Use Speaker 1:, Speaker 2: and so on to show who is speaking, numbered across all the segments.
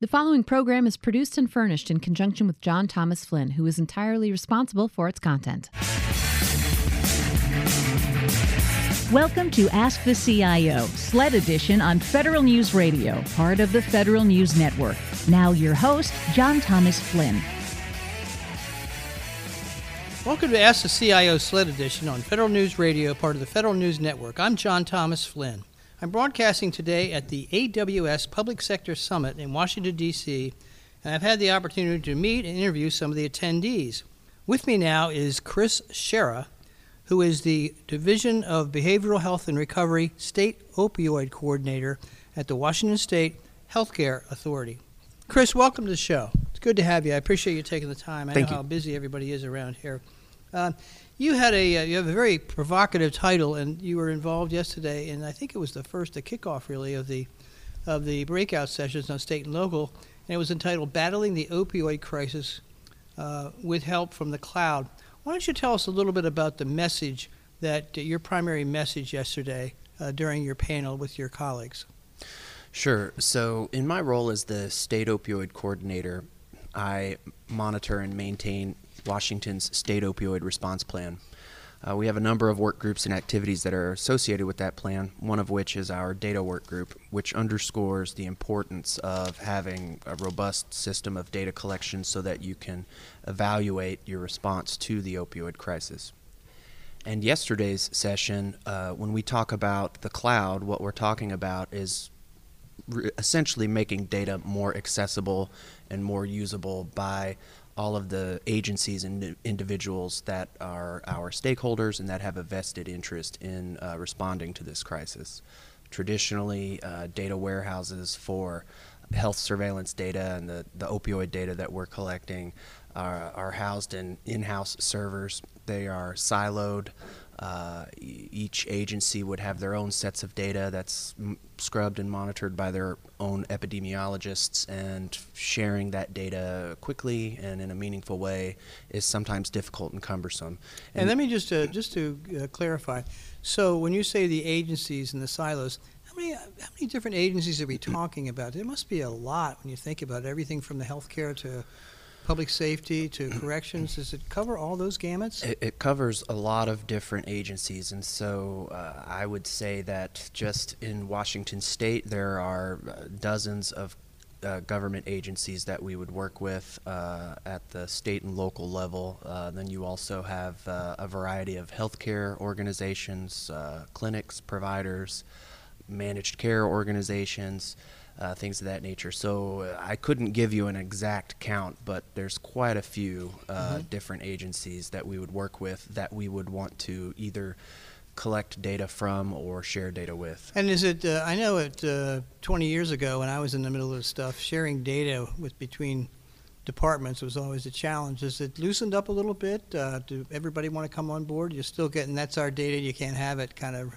Speaker 1: The following program is produced and furnished in conjunction with John Thomas Flynn, who is entirely responsible for its content.
Speaker 2: Welcome to Ask the CIO, SLED Edition on Federal News Radio, part of the Federal News Network. Now, your host, John Thomas Flynn.
Speaker 3: Welcome to Ask the CIO SLED Edition on Federal News Radio, part of the Federal News Network. I'm John Thomas Flynn. I'm broadcasting today at the AWS Public Sector Summit in Washington, D.C., and I've had the opportunity to meet and interview some of the attendees. With me now is Kris Shera, who is the Division of Behavioral Health and Recovery State Opioid Coordinator at the Washington State Healthcare Authority. Kris, welcome to the show. It's good to have you. I appreciate you taking the time. I
Speaker 4: Thank
Speaker 3: know
Speaker 4: you.
Speaker 3: how busy everybody is around here. Uh, you had a uh, you have a very provocative title, and you were involved yesterday, and I think it was the first, the kickoff really of the of the breakout sessions on state and local, and it was entitled "Battling the Opioid Crisis uh, with Help from the Cloud." Why don't you tell us a little bit about the message that uh, your primary message yesterday uh, during your panel with your colleagues?
Speaker 4: Sure. So, in my role as the state opioid coordinator, I monitor and maintain Washington's state opioid response plan. Uh, we have a number of work groups and activities that are associated with that plan, one of which is our data work group, which underscores the importance of having a robust system of data collection so that you can evaluate your response to the opioid crisis. And yesterday's session, uh, when we talk about the cloud, what we're talking about is essentially making data more accessible and more usable by all of the agencies and individuals that are our stakeholders and that have a vested interest in uh, responding to this crisis. Traditionally, uh, data warehouses for health surveillance data and the, the opioid data that we're collecting are, are housed in in house servers. They are siloed. Uh, each agency would have their own sets of data that's m- scrubbed and monitored by their own epidemiologists, and sharing that data quickly and in a meaningful way is sometimes difficult and cumbersome.
Speaker 3: And, let me just uh, just to uh, clarify. So when you say the agencies and the silos, how many how many different agencies are we talking about? There must be a lot when you think about it. everything from the healthcare to public safety to corrections. Does it cover all those gamuts?
Speaker 4: It, it covers a lot of different agencies, and so uh, I would say that just in Washington State, there are uh, dozens of uh, government agencies that we would work with uh, at the state and local level. Uh, then you also have uh, a variety of healthcare organizations, uh, clinics, providers, managed care organizations uh, things of that nature. So uh, I couldn't give you an exact count, but there's quite a few uh, different agencies that we would work with that we would want to either collect data from or share data with.
Speaker 3: And is it? Uh, I know it. Uh, 20 years ago, when I was in the middle of stuff, sharing data with between departments was always a challenge. Is it loosened up a little bit? Uh, do everybody want to come on board? You're still getting that's our data. You can't have it. Kind of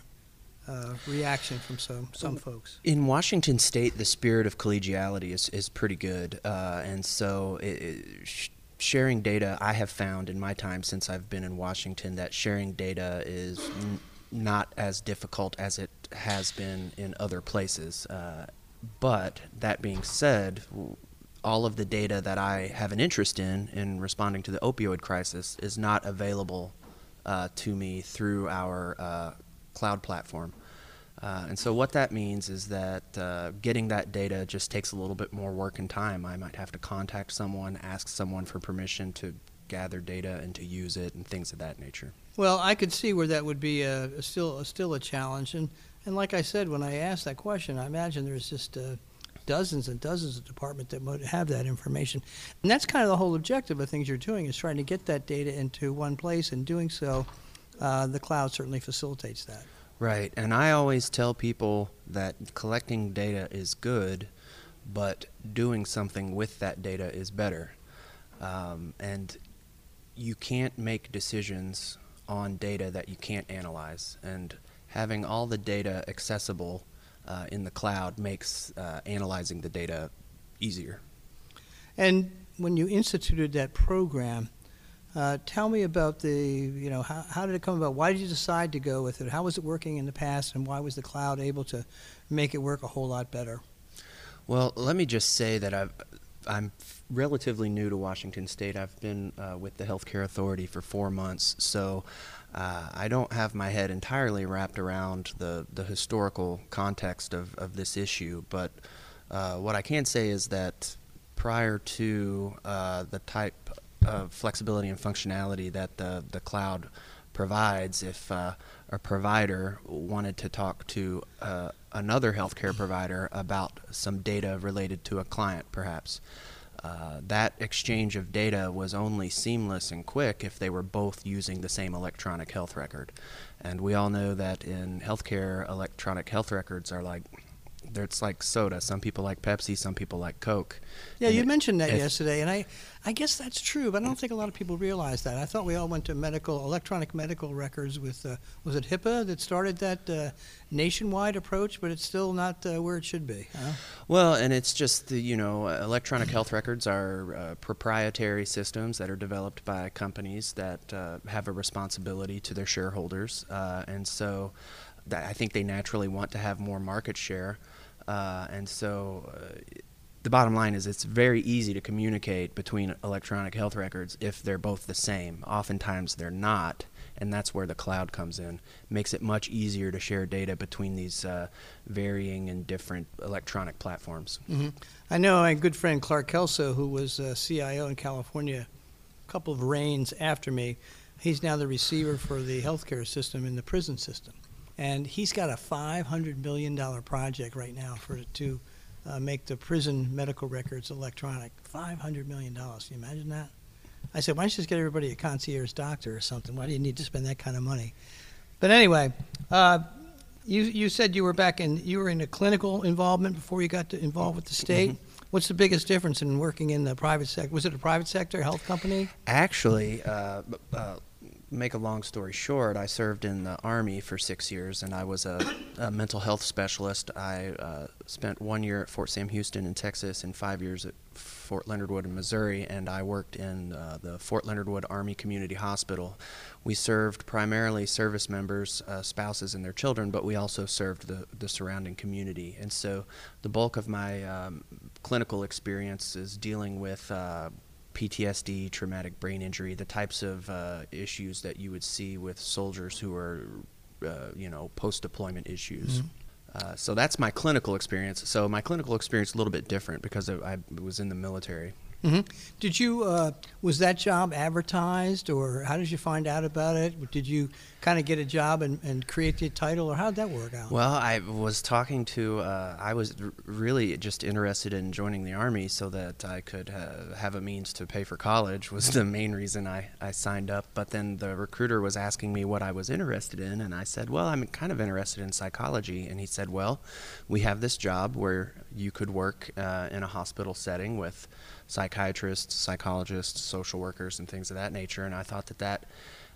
Speaker 3: uh, reaction from some some folks.
Speaker 4: In Washington State, the spirit of collegiality is, is pretty good, uh, and so it, it, sh- sharing data, I have found in my time since I've been in Washington that sharing data is n- not as difficult as it has been in other places. Uh, but that being said, all of the data that I have an interest in in responding to the opioid crisis is not available uh, to me through our uh, cloud platform. Uh, and so what that means is that uh, getting that data just takes a little bit more work and time. I might have to contact someone, ask someone for permission to gather data and to use it, and things of that nature.
Speaker 3: Well, I could see where that would be a, a still a, still a challenge, and and like I said when I asked that question, I imagine there's just uh, dozens and dozens of departments that would have that information, and that's kind of the whole objective of things you're doing is trying to get that data into one place, and doing so, uh, the cloud certainly facilitates that.
Speaker 4: Right, and I always tell people that collecting data is good, but doing something with that data is better. Um, and you can't make decisions on data that you can't analyze. And having all the data accessible uh, in the cloud makes uh, analyzing the data easier.
Speaker 3: And when you instituted that program, uh, tell me about the, you know, how, how did it come about? Why did you decide to go with it? How was it working in the past, and why was the cloud able to make it work a whole lot better?
Speaker 4: Well, let me just say that I've, I'm relatively new to Washington State. I've been uh, with the Healthcare Authority for four months, so uh, I don't have my head entirely wrapped around the, the historical context of, of this issue. But uh, what I can say is that prior to uh, the type of flexibility and functionality that the, the cloud provides, if uh, a provider wanted to talk to uh, another healthcare provider about some data related to a client, perhaps. Uh, that exchange of data was only seamless and quick if they were both using the same electronic health record. And we all know that in healthcare, electronic health records are like it's like soda. Some people like Pepsi, some people like Coke.
Speaker 3: Yeah,
Speaker 4: And
Speaker 3: you
Speaker 4: it-
Speaker 3: mentioned that yesterday, and I, I guess that's true, but I don't think a lot of people realize that. I thought we all went to medical, electronic medical records with, uh, was it HIPAA that started that uh, nationwide approach, but it's still not uh, where it should be. Huh?
Speaker 4: Well, and it's just the you know electronic health records are uh, proprietary systems that are developed by companies that uh, have a responsibility to their shareholders, uh, and so that I think they naturally want to have more market share, uh, and so. Uh, the bottom line is it's very easy to communicate between electronic health records if they're both the same. Oftentimes they're not, and that's where the cloud comes in. Makes it much easier to share data between these uh, varying and different electronic platforms.
Speaker 3: hmm I know my good friend Clark Kelso, who was uh, CIO in California a couple of reigns after me, he's now the receiver for the healthcare system in the prison system. And he's got a $500 million project right now for to uh, make the prison medical records electronic. $500 million. Can you imagine that? I said, why don't you just get everybody a concierge doctor or something? Why do you need to spend that kind of money? But anyway, uh, you, you said you were back in, you were in a clinical involvement before you got to, involved with the state. What's the biggest difference in working in the private sector? Was it a private sector health company?
Speaker 4: Actually, uh, uh, make a long story short, I served in the Army for six years and I was a, a mental health specialist. I uh, spent one year at Fort Sam Houston in Texas and five years at Fort Leonard Wood in Missouri, and I worked in uh, the Fort Leonard Wood Army Community Hospital. We served primarily service members, uh, spouses, and their children, but we also served the, the surrounding community. And so the bulk of my um, clinical experience is dealing with uh, PTSD, traumatic brain injury, the types of uh, issues that you would see with soldiers who are, uh, you know, post-deployment issues. Uh, so that's my clinical experience. So my clinical experience is a little bit different because I, I was in the military.
Speaker 3: Hmm Did you, uh, was that job advertised or how did you find out about it? Did you kind of get a job and, and create the title or how did that work out?
Speaker 4: Well, I was talking to. Uh, I was r- really just interested in joining the army so that I could uh, have a means to pay for college. Was the main reason I, I signed up. But then the recruiter was asking me what I was interested in, and I said, "Well, I'm kind of interested in psychology." And he said, "Well, we have this job where you could work uh, in a hospital setting with psychiatrists, psychologists, social workers, and things of that nature." And I thought that that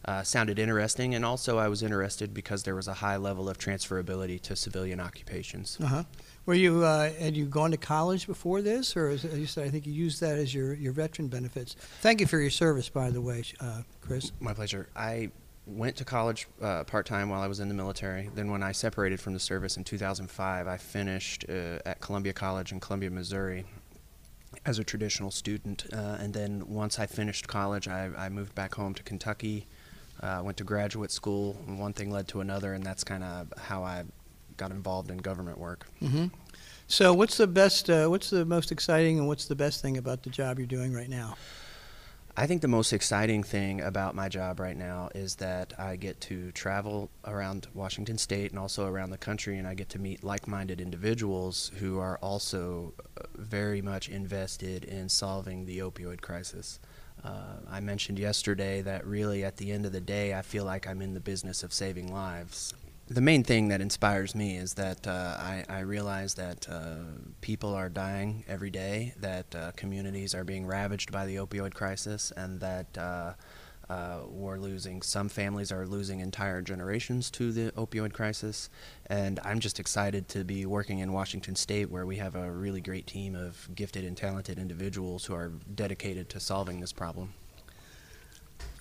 Speaker 4: uh, sounded interesting, and also I was interested because there was a high level of transferability to civilian occupations.
Speaker 3: Uh-huh. Were you, uh, had you gone to college before this or as you said, I think you used that as your, your veteran benefits. Thank you for your service, by the way, uh, Kris.
Speaker 4: My pleasure. I went to college uh, part time while I was in the military. Then, when I separated from the service in 2005, I finished uh, at Columbia College in Columbia, Missouri. As a traditional student, uh, and then once I finished college, I, I moved back home to Kentucky. Uh, went to graduate school, and one thing led to another, and that's kind of how I got involved in government work.
Speaker 3: hmm So what's the best, uh, what's the most exciting and what's the best thing about the job you're doing right now?
Speaker 4: I think the most exciting thing about my job right now is that I get to travel around Washington State and also around the country, and I get to meet like minded individuals who are also uh, very much invested in solving the opioid crisis. Uh, I mentioned yesterday that really at the end of the day, I feel like I'm in the business of saving lives. The main thing that inspires me is that uh, I, I realize that uh, people are dying every day, that uh, communities are being ravaged by the opioid crisis, and that uh, uh, we're losing, some families are losing entire generations to the opioid crisis. And I'm just excited to be working in Washington State, where we have a really great team of gifted and talented individuals who are dedicated to solving this problem.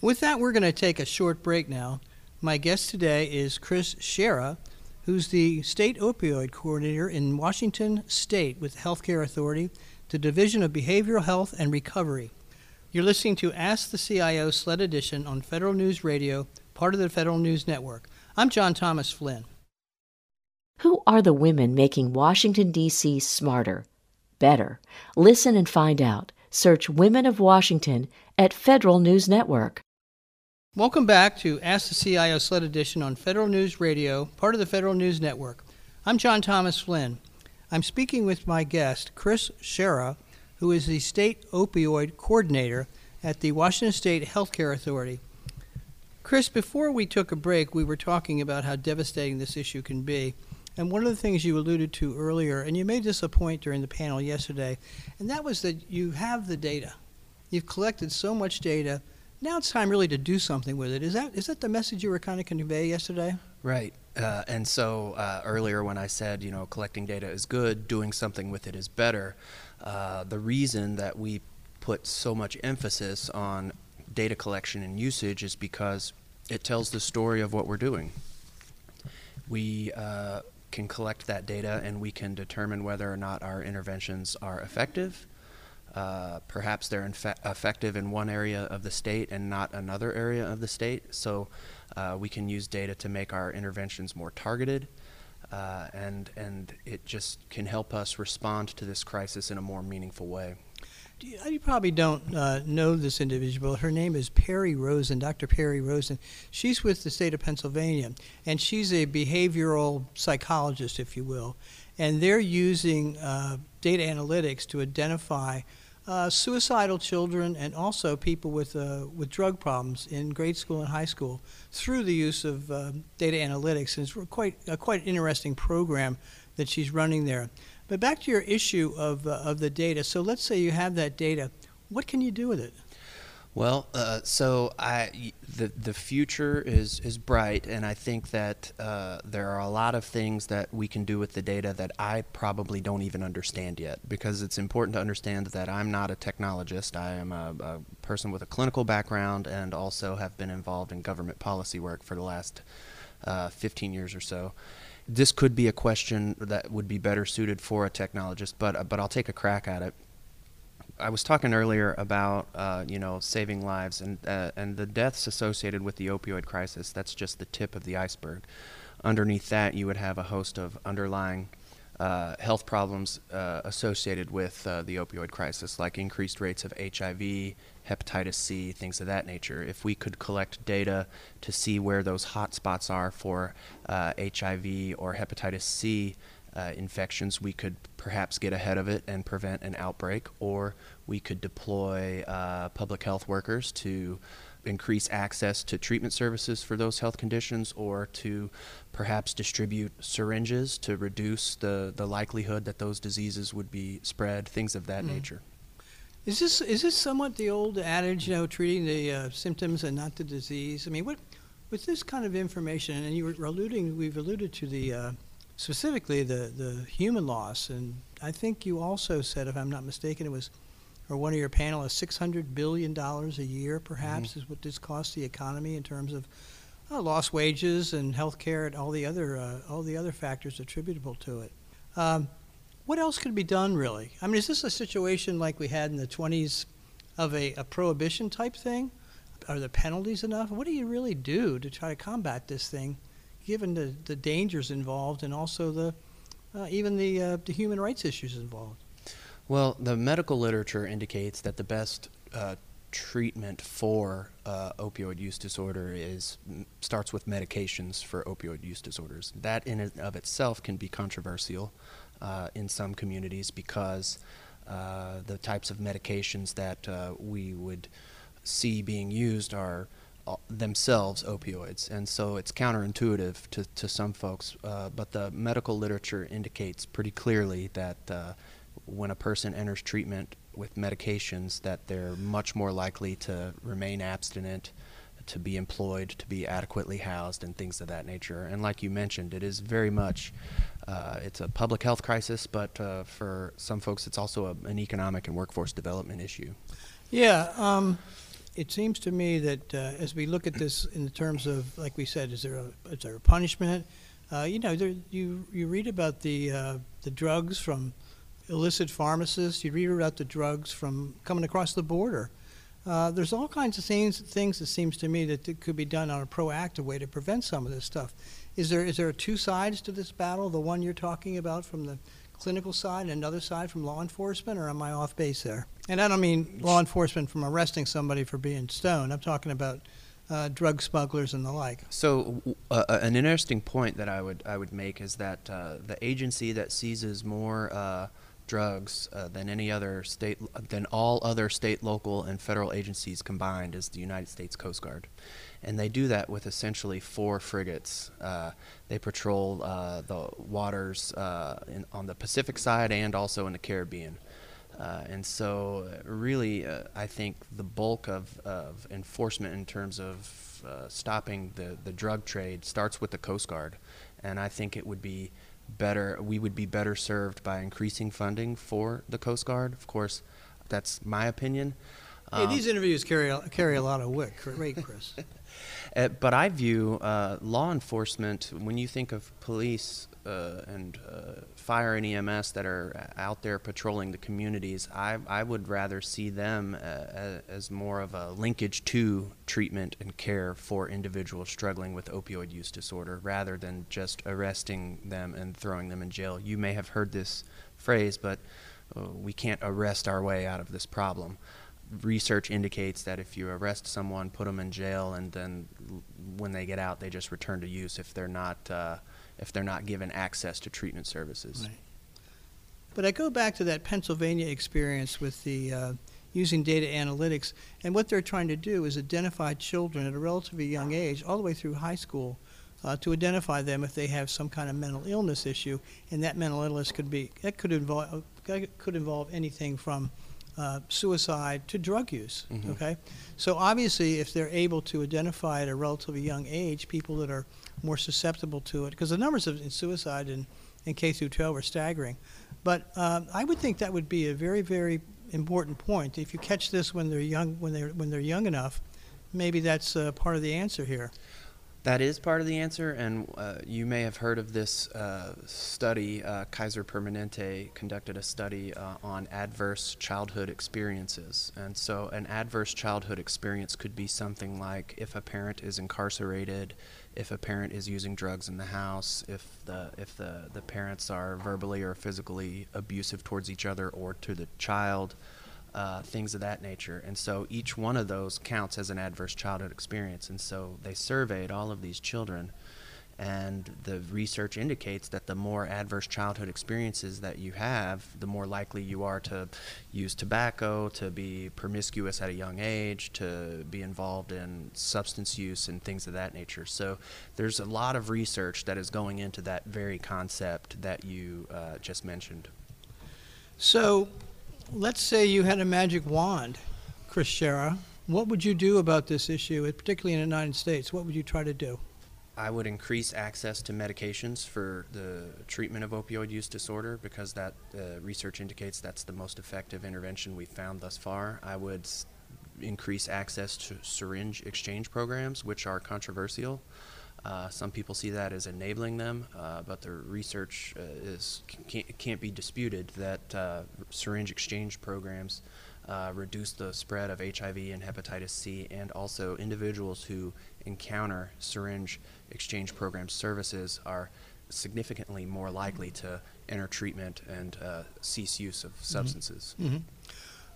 Speaker 3: With that, we're going to take a short break now. My guest today is Kris Shera, who's the state opioid coordinator in Washington State with the Healthcare Authority, the Division of Behavioral Health and Recovery. You're listening to Ask the CIO SLED Edition on Federal News Radio, part of the Federal News Network. I'm John Thomas Flynn.
Speaker 5: Who are the women making Washington, D.C. smarter, better? Listen and find out. Search Women of Washington at Federal News Network.
Speaker 3: Welcome back to Ask the CIO SLED Edition on Federal News Radio, part of the Federal News Network. I'm John Thomas Flynn. I'm speaking with my guest, Kris Shera, who is the State Opioid Coordinator at the Washington State Healthcare Authority. Kris, before we took a break, we were talking about how devastating this issue can be. And one of the things you alluded to earlier, and you made this a point during the panel yesterday, and that was that you have the data. You've collected so much data now it's time really to do something with it. Is that is that the message you were kind of convey yesterday?
Speaker 4: Right. Uh, and so uh, earlier when I said you know collecting data is good, doing something with it is better. Uh, the reason that we put so much emphasis on data collection and usage is because it tells the story of what we're doing. We uh, can collect that data and we can determine whether or not our interventions are effective uh, perhaps they're infe- effective in one area of the state and not another area of the state. So uh, we can use data to make our interventions more targeted, uh, and and it just can help us respond to this crisis in a more meaningful way.
Speaker 3: You, you, probably don't uh, know this individual. Her name is Perry Rosen, Dr. Perry Rosen. She's with the state of Pennsylvania, and she's a behavioral psychologist, if you will. And they're using uh, data analytics to identify uh, suicidal children and also people with, uh, with drug problems in grade school and high school through the use of uh, data analytics. And it's quite, a quite interesting program that she's running there. But back to your issue of, uh, of the data. So let's say you have that data. What can you do with it?
Speaker 4: Well, uh, so I, the the future is is bright, and I think that uh, there are a lot of things that we can do with the data that I probably don't even understand yet. Because it's important to understand that I'm not a technologist. I am a, a person with a clinical background, and also have been involved in government policy work for the last uh, 15 years or so. This could be a question that would be better suited for a technologist, but but I'll take a crack at it. I was talking earlier about uh, you know saving lives and uh, and the deaths associated with the opioid crisis. That's just the tip of the iceberg. Underneath that, you would have a host of underlying uh, health problems uh, associated with uh, the opioid crisis, like increased rates of HIV, hepatitis C, things of that nature. If we could collect data to see where those hot spots are for HIV uh, or hepatitis C uh, infections, we could perhaps get ahead of it and prevent an outbreak, or we could deploy uh, public health workers to increase access to treatment services for those health conditions, or to perhaps distribute syringes to reduce the, the likelihood that those diseases would be spread, things of that mm. nature.
Speaker 3: Is this is this somewhat the old adage, you know, treating the uh, symptoms and not the disease? I mean, what with this kind of information, and you were alluding, we've alluded to the uh, specifically the, the human loss. And I think you also said, if I'm not mistaken, it was, or one of your panelists, $600 billion a year perhaps mm-hmm. is what this costs the economy in terms of uh, lost wages and health care and all the other, uh, all the other factors attributable to it. Um, what else could be done really? I mean, is this a situation like we had in the 20s of a, a prohibition type thing? Are the penalties enough? What do you really do to try to combat this thing? Given the, the dangers involved and also the uh, even the, uh, the human rights issues involved?
Speaker 4: Well, the medical literature indicates that the best uh, treatment for uh, opioid use disorder is starts with medications for opioid use disorders. That in and of itself can be controversial uh, in some communities because uh, the types of medications that we would see being used are themselves opioids, and so it's counterintuitive to, to some folks. Uh, but the medical literature indicates pretty clearly that uh, when a person enters treatment with medications, that they're much more likely to remain abstinent, to be employed, to be adequately housed, and things of that nature. And like you mentioned, it is very much uh, it's a public health crisis, but uh, for some folks, it's also a, an economic and workforce development issue.
Speaker 3: Yeah. Um it seems to me that uh, as we look at this in terms of, like we said, is there a, is there a punishment? Uh, you know, there, you you read about the uh, the drugs from illicit pharmacists. You read about the drugs from coming across the border. Uh, there's all kinds of things things it seems to me that it could be done on a proactive way to prevent some of this stuff. Is there is there two sides to this battle? The one you're talking about from the clinical side and another side from law enforcement, or am I off base there? And I don't mean law enforcement from arresting somebody for being stoned. I'm talking about uh, drug smugglers and the like.
Speaker 4: So, uh, uh, an interesting point that I would I would make is that uh, the agency that seizes more uh, drugs uh, than any other state than all other state, local, and federal agencies combined is the United States Coast Guard, and they do that with essentially four frigates. they patrol the waters in, on the Pacific side and also in the Caribbean. Uh, and so, uh, really, uh, I think the bulk of, of enforcement in terms of uh, stopping the, the drug trade starts with the Coast Guard. And I think it would be better, we would be better served by increasing funding for the Coast Guard. Of course, that's my opinion.
Speaker 3: Hey, these um, interviews carry a, carry a lot of weight, Kris.
Speaker 4: uh, but I view uh, law enforcement, when you think of police uh, and uh, fire and EMS that are out there patrolling the communities, I, I would rather see them uh, as more of a linkage to treatment and care for individuals struggling with opioid use disorder rather than just arresting them and throwing them in jail. You may have heard this phrase, but uh, we can't arrest our way out of this problem. Research indicates that if you arrest someone, put them in jail, and then when they get out, they just return to use if they're not uh, if they're not given access to treatment services.
Speaker 3: Right. But I go back to that Pennsylvania experience with the uh, using data analytics, and what they're trying to do is identify children at a relatively young age, all the way through high school, uh, to identify them if they have some kind of mental illness issue, and that mental illness could be that could involve could involve anything from uh, suicide to drug use. Mm-hmm. Okay, so obviously, if they're able to identify at a relatively young age people that are more susceptible to it, because the numbers of suicide in, in K through 12 are staggering. But um, I would think that would be a very, very important point. If you catch this when they're young, when they're when they're young enough, maybe that's uh, part of the answer here.
Speaker 4: That is part of the answer, and uh, you may have heard of this uh, study. Uh, Kaiser Permanente conducted a study uh, on adverse childhood experiences. And so, an adverse childhood experience could be something like if a parent is incarcerated, if a parent is using drugs in the house, if the if the, the parents are verbally or physically abusive towards each other or to the child uh, things of that nature. And so each one of those counts as an adverse childhood experience. And so they surveyed all of these children, and the research indicates that the more adverse childhood experiences that you have, the more likely you are to use tobacco, to be promiscuous at a young age, to be involved in substance use and things of that nature. So there's a lot of research that is going into that very concept that you uh, just mentioned.
Speaker 3: So let's say you had a magic wand, Kris Shera. What would you do about this issue, particularly in the United States? What would you try to do?
Speaker 4: I would increase access to medications for the treatment of opioid use disorder because that uh, research indicates that's the most effective intervention we've found thus far. I would increase access to syringe exchange programs, which are controversial. Uh, some people see that as enabling them, uh, but the research uh, is can't, can't, be disputed that uh, syringe exchange programs uh, reduce the spread of HIV and hepatitis C, and also individuals who encounter syringe exchange program services are significantly more likely to enter treatment and uh, cease use of mm-hmm. substances.
Speaker 3: Mm-hmm.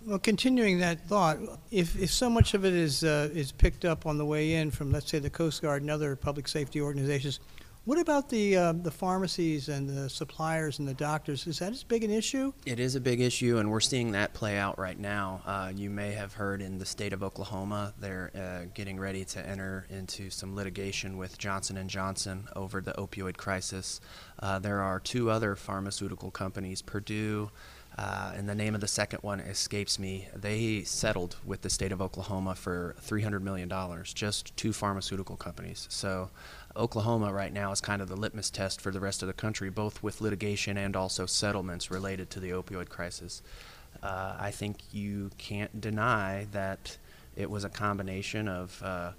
Speaker 3: Well, continuing that thought, if, if so much of it is, uh, is picked up on the way in from, let's say, the Coast Guard and other public safety organizations, what about the, uh, the pharmacies and the suppliers and the doctors? Is that as big an issue?
Speaker 4: It is a big issue, and we're seeing that play out right now. Uh, you may have heard in the state of Oklahoma, they're uh, getting ready to enter into some litigation with Johnson & Johnson over the opioid crisis. Uh, there are two other pharmaceutical companies, Purdue uh, and the name of the second one escapes me. They settled with the state of Oklahoma for $300 million, just two pharmaceutical companies. So, Oklahoma right now is kind of the litmus test for the rest of the country, both with litigation and also settlements related to the opioid crisis. Uh, I think you can't deny that it was a combination of uh,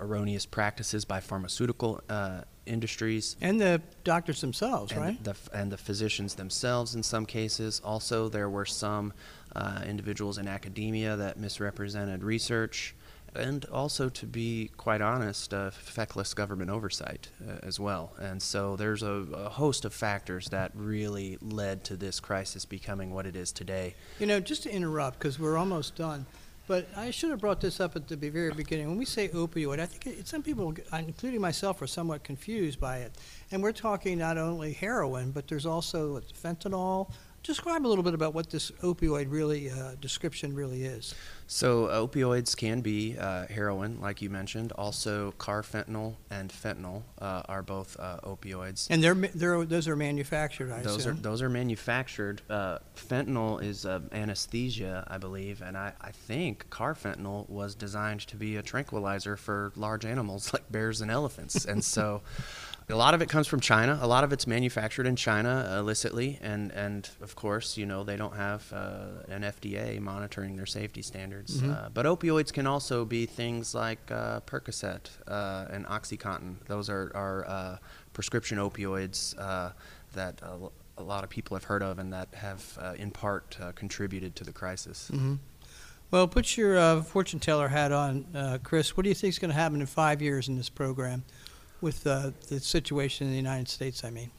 Speaker 4: erroneous practices by pharmaceutical uh, industries
Speaker 3: and the doctors themselves,
Speaker 4: and
Speaker 3: right?
Speaker 4: The, and the physicians themselves in some cases. Also, there were some uh, individuals in academia that misrepresented research, and also, to be quite honest, uh, feckless government oversight uh, as well. And so, there's a, a, host of factors that really led to this crisis becoming what it is today.
Speaker 3: You know, just to interrupt, because we're almost done. But I should have brought this up at the very beginning. When we say opioid, I think it, some people, including myself, are somewhat confused by it. And we're talking not only heroin, but there's also fentanyl. Describe a little bit about what this opioid really uh, description really is.
Speaker 4: So uh, opioids can be uh, heroin, like you mentioned. Also, carfentanil and fentanyl uh, are both uh, opioids.
Speaker 3: And they're, they're, those are manufactured, I
Speaker 4: those
Speaker 3: assume.
Speaker 4: Are, those are manufactured. Uh, fentanyl is anesthesia, I believe, and I, I think carfentanil was designed to be a tranquilizer for large animals like bears and elephants. and so a lot of it comes from China. A lot of it's manufactured in China illicitly, and and of course, you know, they don't have uh, an FDA monitoring their safety standards. Mm-hmm. Uh, but opioids can also be things like uh, Percocet uh, and OxyContin. Those are are uh, prescription opioids uh, that. a lot of people have heard of and that have, in part, contributed to the crisis.
Speaker 3: Mm-hmm. Well, put your fortune teller hat on, Kris. What do you think is going to happen in five years in this program? With uh, the situation in the United States, I mean?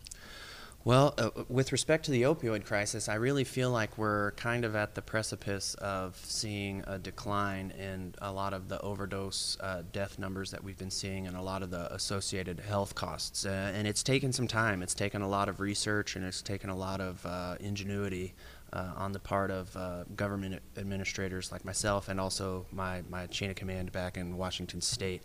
Speaker 4: Well, uh, with respect to the opioid crisis, I really feel like we're kind of at the precipice of seeing a decline in a lot of the overdose uh, death numbers that we've been seeing and a lot of the associated health costs. Uh, and it's taken some time. It's taken a lot of research and it's taken a lot of uh, ingenuity uh, on the part of uh, government administrators like myself and also my, my chain of command back in Washington State.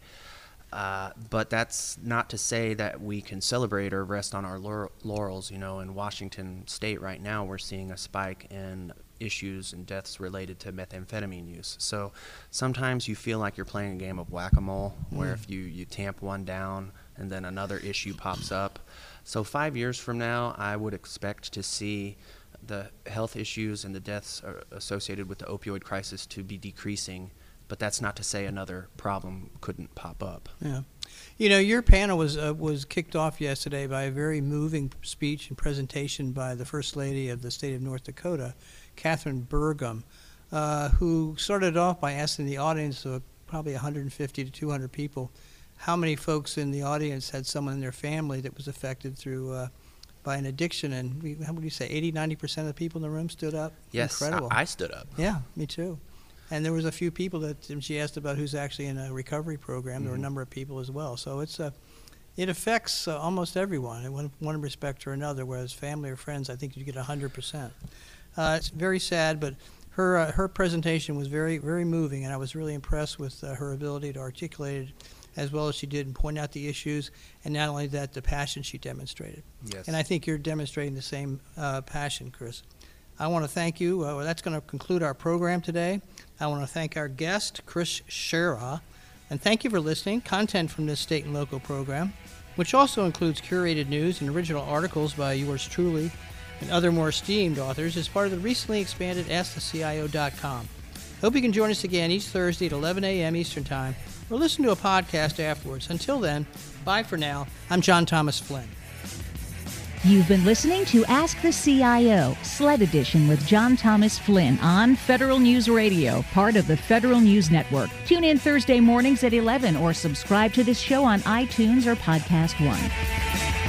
Speaker 4: Uh, but that's not to say that we can celebrate or rest on our laurels. You know, in Washington State right now, we're seeing a spike in issues and deaths related to methamphetamine use. So sometimes you feel like you're playing a game of whack-a-mole, mm. where if you you tamp one down and then another issue pops up. So five years from now, I would expect to see the health issues and the deaths associated with the opioid crisis to be decreasing but that's not to say another problem couldn't pop up.
Speaker 3: Yeah. You know, your panel was uh, was kicked off yesterday by a very moving speech and presentation by the First Lady of the state of North Dakota, Kathryn Burgum, uh, who started off by asking the audience of probably 150 to 200 people how many folks in the audience had someone in their family that was affected through uh, by an addiction. And we, how would you say, 80, 90% of the people in the room stood up?
Speaker 4: Yes,
Speaker 3: Incredible.
Speaker 4: I, I stood up.
Speaker 3: Yeah, me too. And there was a few people that she asked about who's actually in a recovery program. There were a mm-hmm. number of people as well. So it's a, it affects uh, almost everyone in one, one respect or another. Whereas family or friends, I think you get hundred percent. Uh, it's very sad, but her uh, her presentation was very very moving, and I was really impressed with uh, her ability to articulate it as well as she did and point out the issues, and not only that, the passion she demonstrated.
Speaker 4: Yes.
Speaker 3: And I think you're demonstrating the same uh, passion, Kris. I want to thank you. Uh, that's going to conclude our program today. I want to thank our guest, Kris Shera, and thank you for listening. Content from this state and local program, which also includes curated news and original articles by yours truly and other more esteemed authors, is part of the recently expanded AskTheCIO.com. Hope you can join us again each Thursday at 11 a.m. Eastern Time or listen to a podcast afterwards. Until then, bye for now. I'm John Thomas Flynn.
Speaker 2: You've been listening to Ask the CIO, SLED Edition with John Thomas Flynn on Federal News Radio, part of the Federal News Network. Tune in Thursday mornings at 11 or subscribe to this show on iTunes or Podcast One.